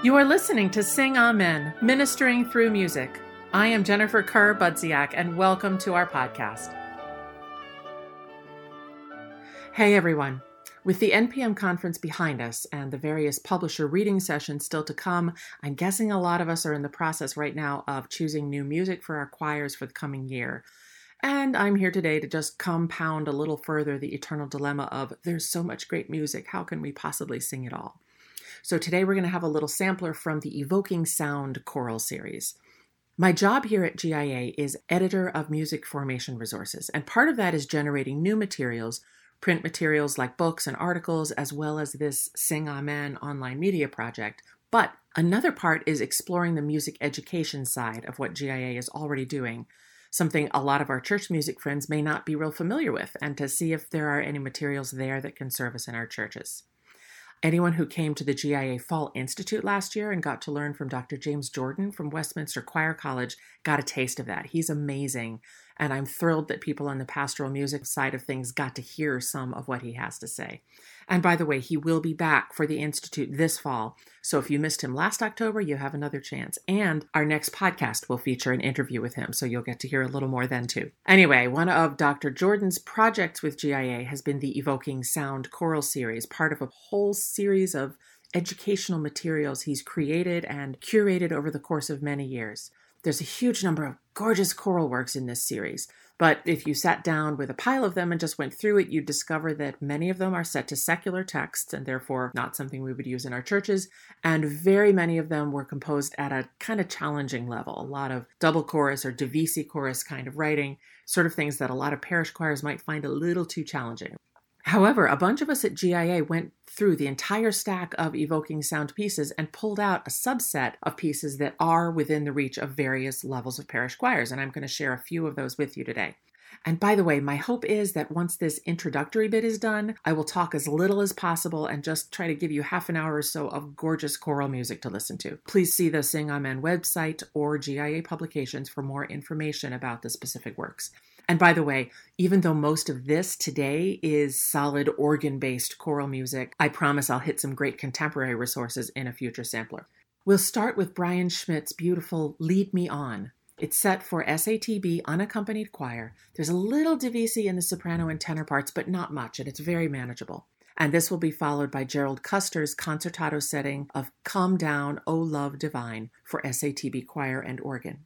You are listening to Sing Amen, Ministering Through Music. I am Jennifer Kerr Budziak, and welcome to our podcast. Hey everyone. With the NPM conference behind us and the various publisher reading sessions still to come, I'm guessing a lot of us are in the process right now of choosing new music for our choirs for the coming year. And I'm here today to just compound a little further the eternal dilemma of there's so much great music, how can we possibly sing it all? So today we're going to have a little sampler from the Evoking Sound choral series. My job here at GIA is editor of music formation resources, and part of that is generating new materials, print materials like books and articles, as well as this Sing Amen online media project. But another part is exploring the music education side of what GIA is already doing, something a lot of our church music friends may not be real familiar with, and to see if there are any materials there that can serve us in our churches. Anyone who came to the GIA Fall Institute last year and got to learn from Dr. James Jordan from Westminster Choir College got a taste of that. He's amazing. And I'm thrilled that people on the pastoral music side of things got to hear some of what he has to say. And by the way, he will be back for the Institute this fall. So if you missed him last October, you have another chance. And our next podcast will feature an interview with him. So you'll get to hear a little more then too. Anyway, one of Dr. Jordan's projects with GIA has been the Evoking Sound Choral Series, part of a whole series of educational materials he's created and curated over the course of many years. There's a huge number of gorgeous choral works in this series. But if you sat down with a pile of them and just went through it, you'd discover that many of them are set to secular texts and therefore not something we would use in our churches. And very many of them were composed at a kind of challenging level. A lot of double chorus or divisi chorus kind of writing, sort of things that a lot of parish choirs might find a little too challenging. However, a bunch of us at GIA went through the entire stack of evoking sound pieces and pulled out a subset of pieces that are within the reach of various levels of parish choirs, and I'm going to share a few of those with you today. And by the way, my hope is that once this introductory bit is done, I will talk as little as possible and just try to give you half an hour or so of gorgeous choral music to listen to. Please see the Sing Amen website or GIA publications for more information about the specific works. And by the way, even though most of this today is solid organ based choral music, I promise I'll hit some great contemporary resources in a future sampler. We'll start with Brian Schmidt's beautiful Lead Me On. It's set for SATB unaccompanied choir. There's a little divisi in the soprano and tenor parts, but not much, and it's very manageable. And this will be followed by Gerald Custer's concertato setting of Come Down, O Love Divine for SATB choir and organ.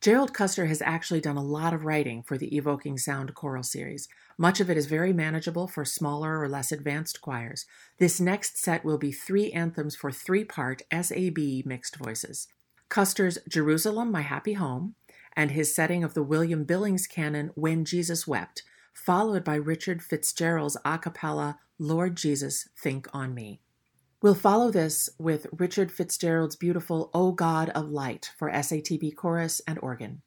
Gerald Custer has actually done a lot of writing for the Evoking Sound choral series. Much of it is very manageable for smaller or less advanced choirs. This next set will be three anthems for three part SAB mixed voices Custer's Jerusalem, My Happy Home, and his setting of the William Billings canon, When Jesus Wept, followed by Richard Fitzgerald's a cappella, Lord Jesus, Think on Me. We'll follow this with Richard Fitzgerald's beautiful O God of Light for SATB chorus and organ.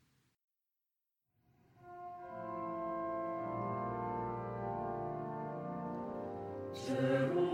Sure.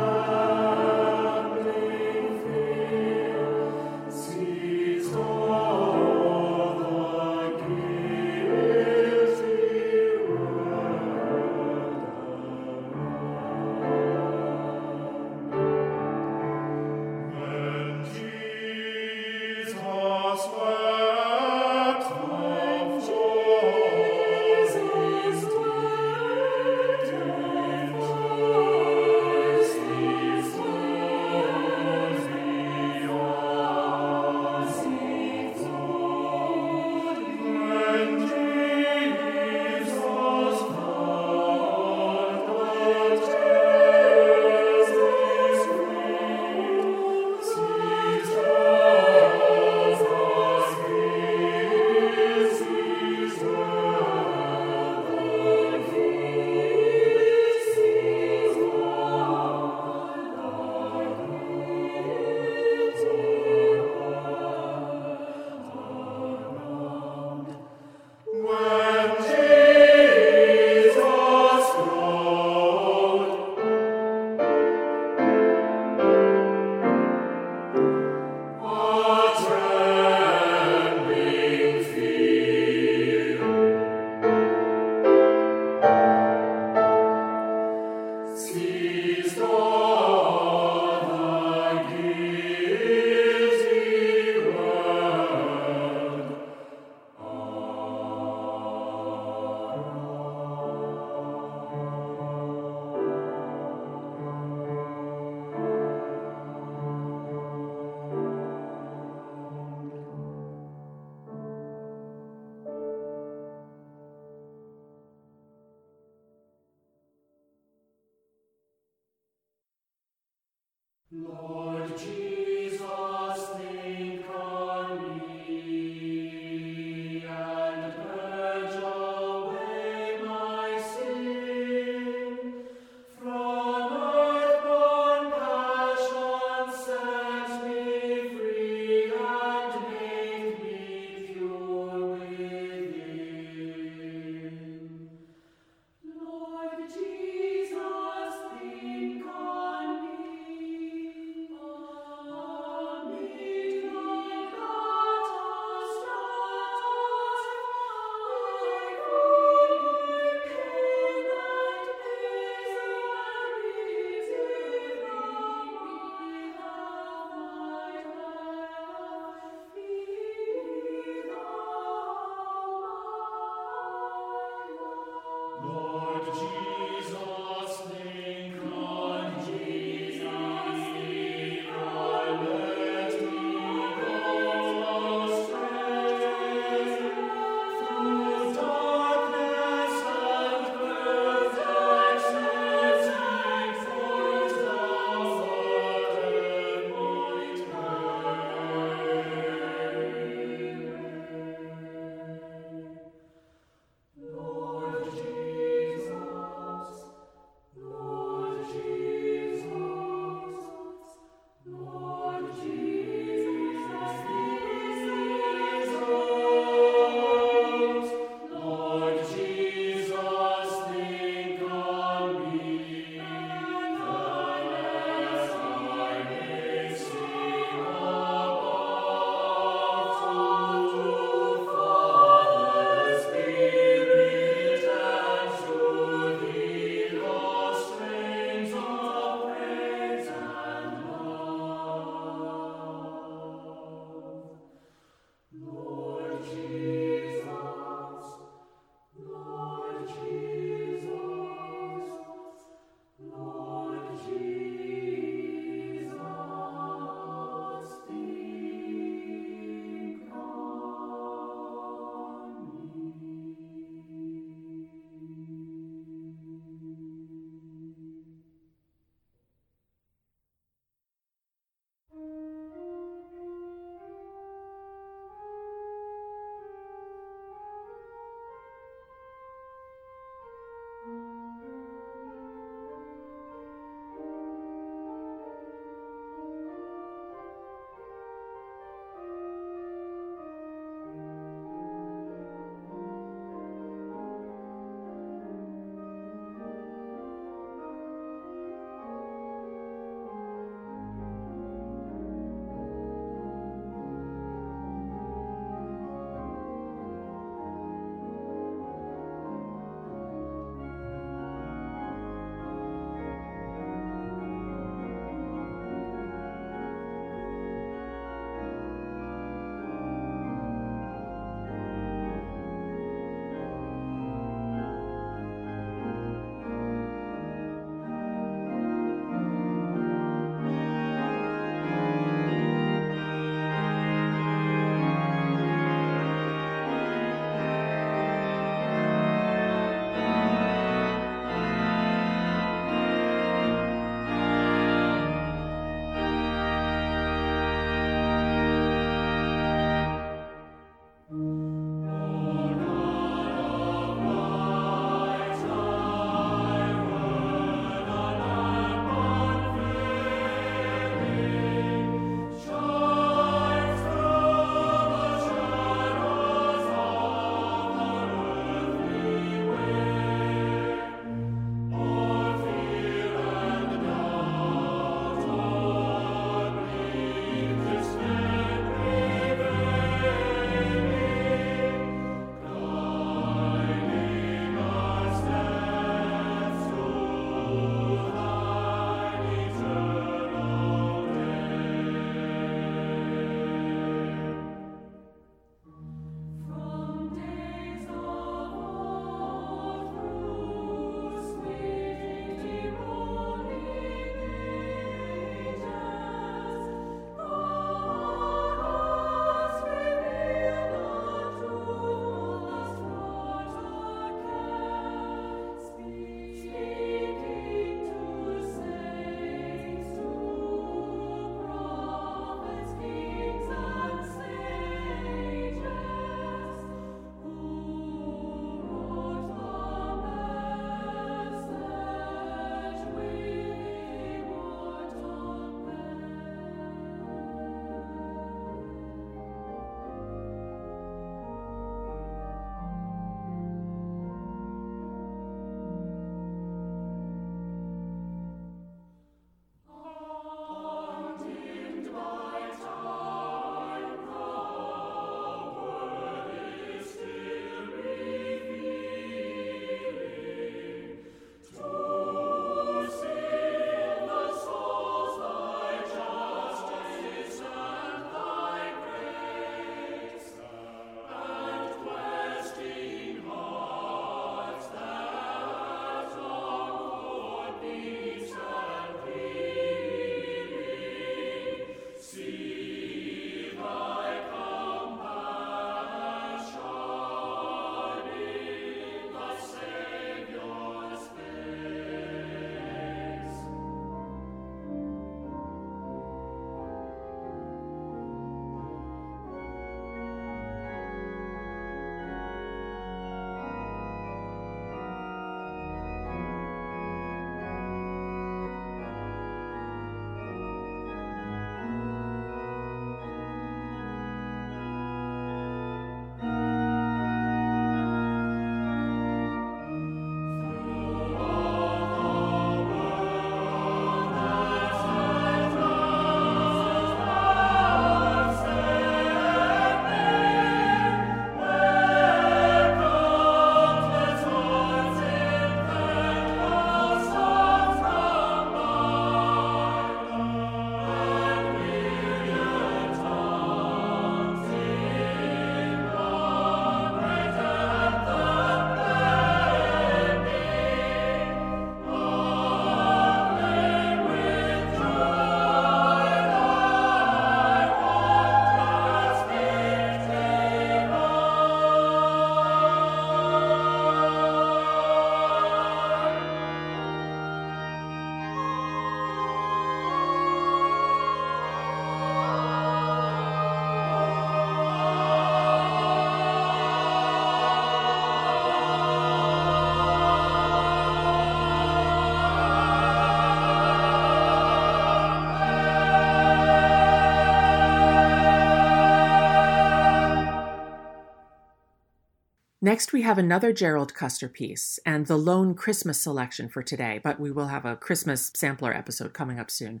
Next, we have another Gerald Custer piece and the lone Christmas selection for today, but we will have a Christmas sampler episode coming up soon.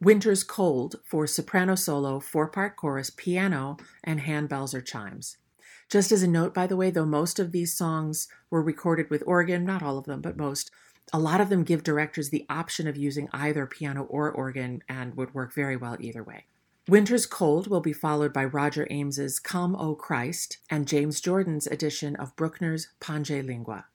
Winter's Cold for soprano solo, four part chorus, piano, and handbells or chimes. Just as a note, by the way, though most of these songs were recorded with organ, not all of them, but most, a lot of them give directors the option of using either piano or organ and would work very well either way. Winter's Cold will be followed by Roger Ames's Come, O Christ and James Jordan's edition of Bruckner's Pange Lingua.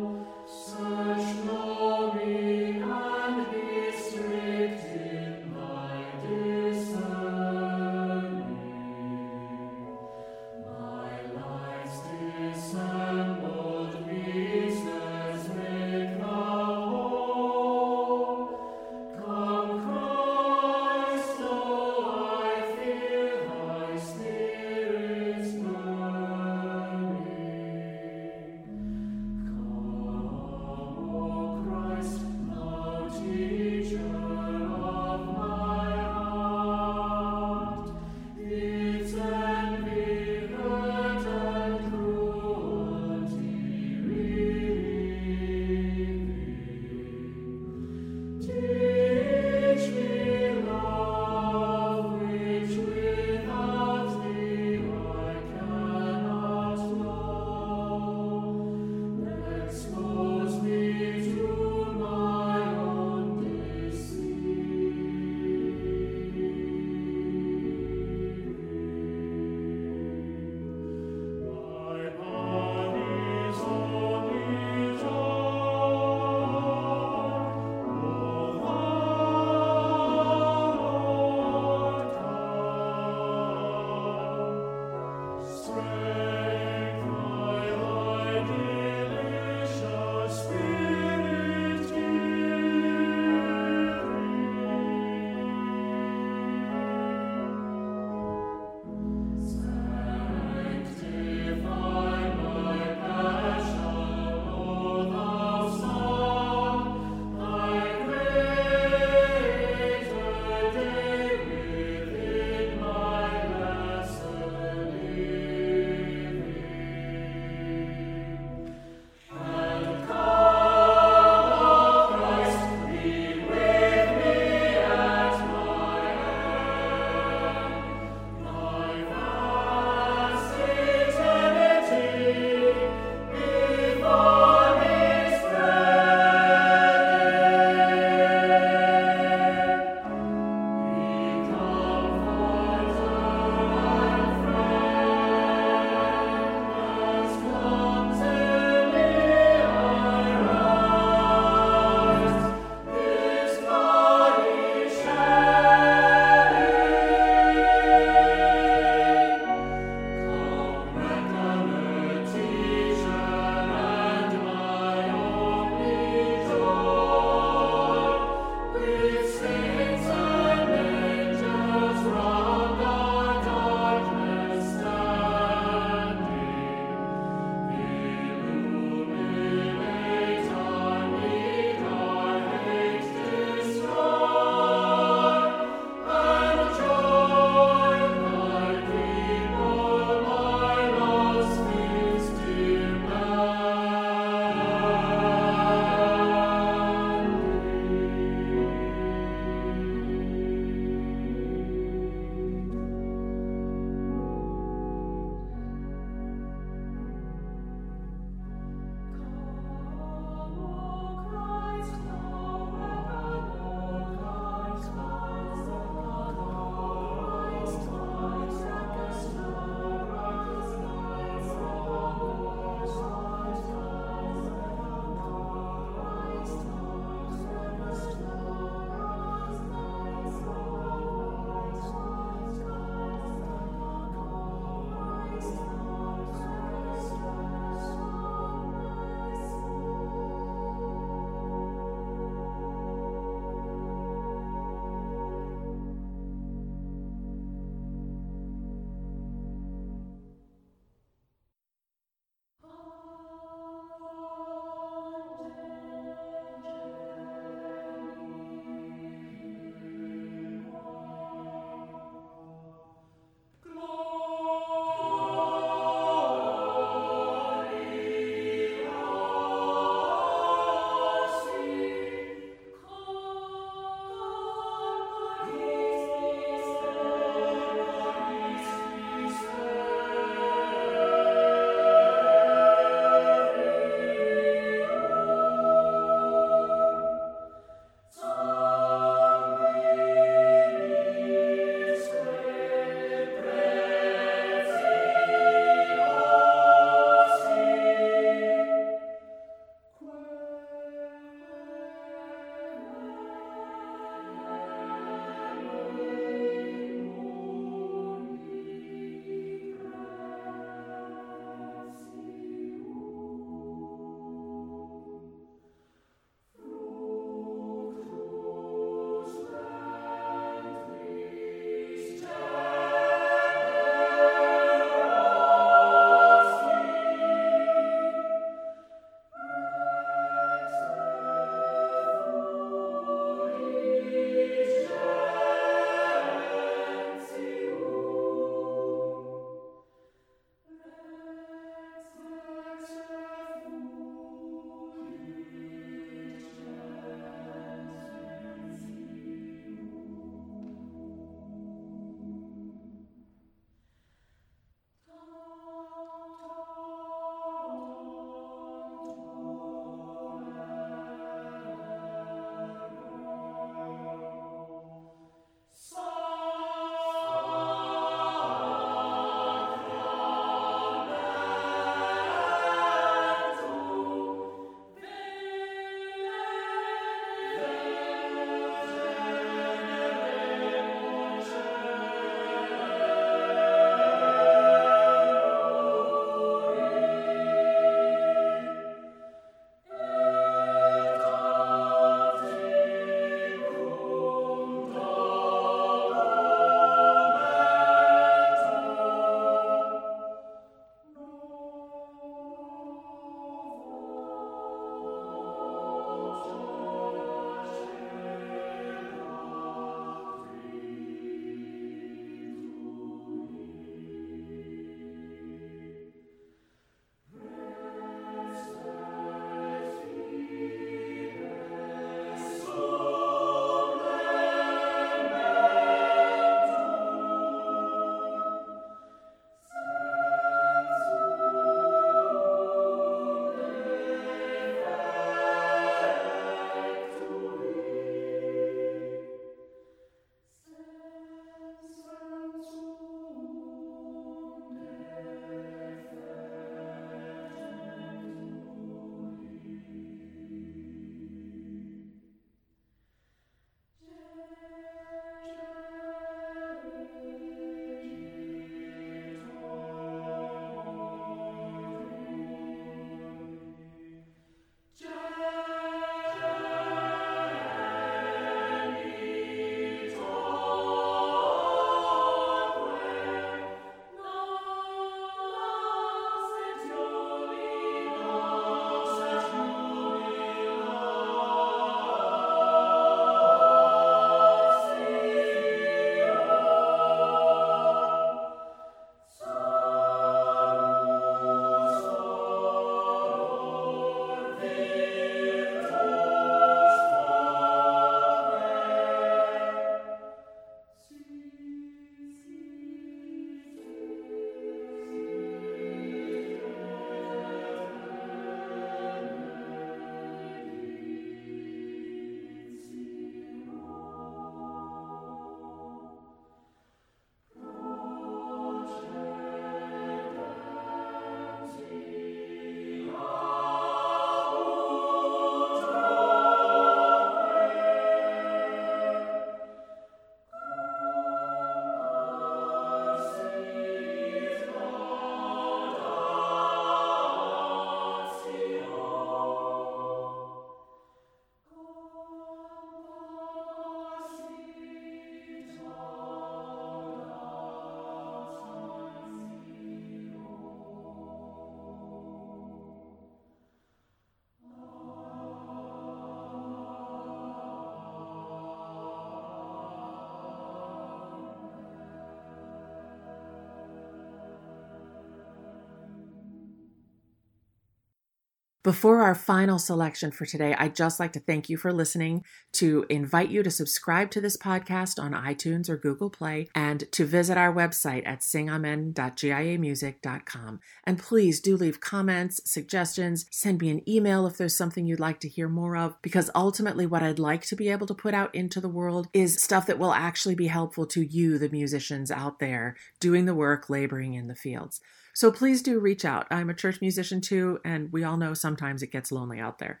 Before our final selection for today, I'd just like to thank you for listening, to invite you to subscribe to this podcast on iTunes or Google Play, and to visit our website at singamen.giamusic.com. And please do leave comments, suggestions, send me an email if there's something you'd like to hear more of, because ultimately what I'd like to be able to put out into the world is stuff that will actually be helpful to you, the musicians out there doing the work, laboring in the fields. So please do reach out. I'm a church musician too, and we all know sometimes it gets lonely out there.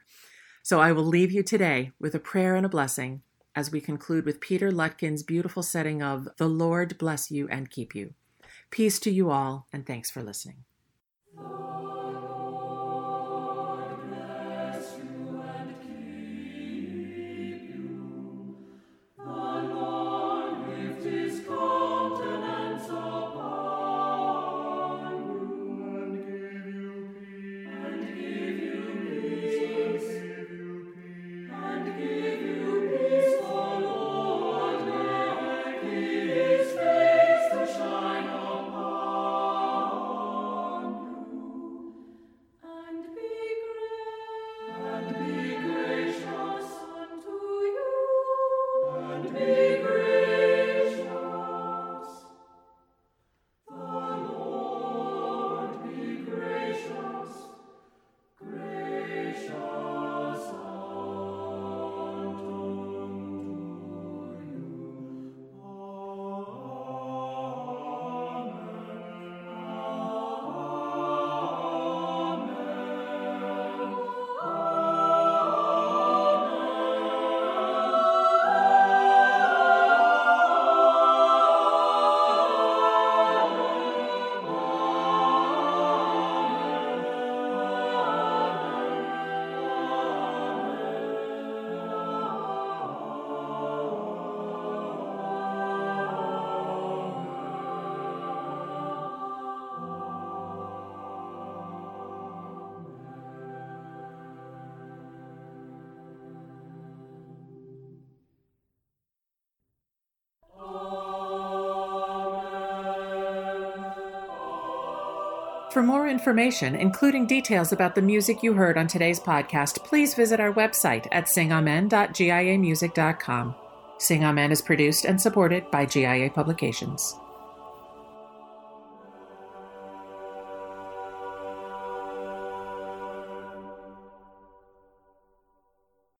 So I will leave you today with a prayer and a blessing as we conclude with Peter Lutkin's beautiful setting of The Lord bless you and keep you. Peace to you all, and thanks for listening. For more information, including details about the music you heard on today's podcast, please visit our website at singamen.giamusic.com. Sing Amen is produced and supported by GIA Publications.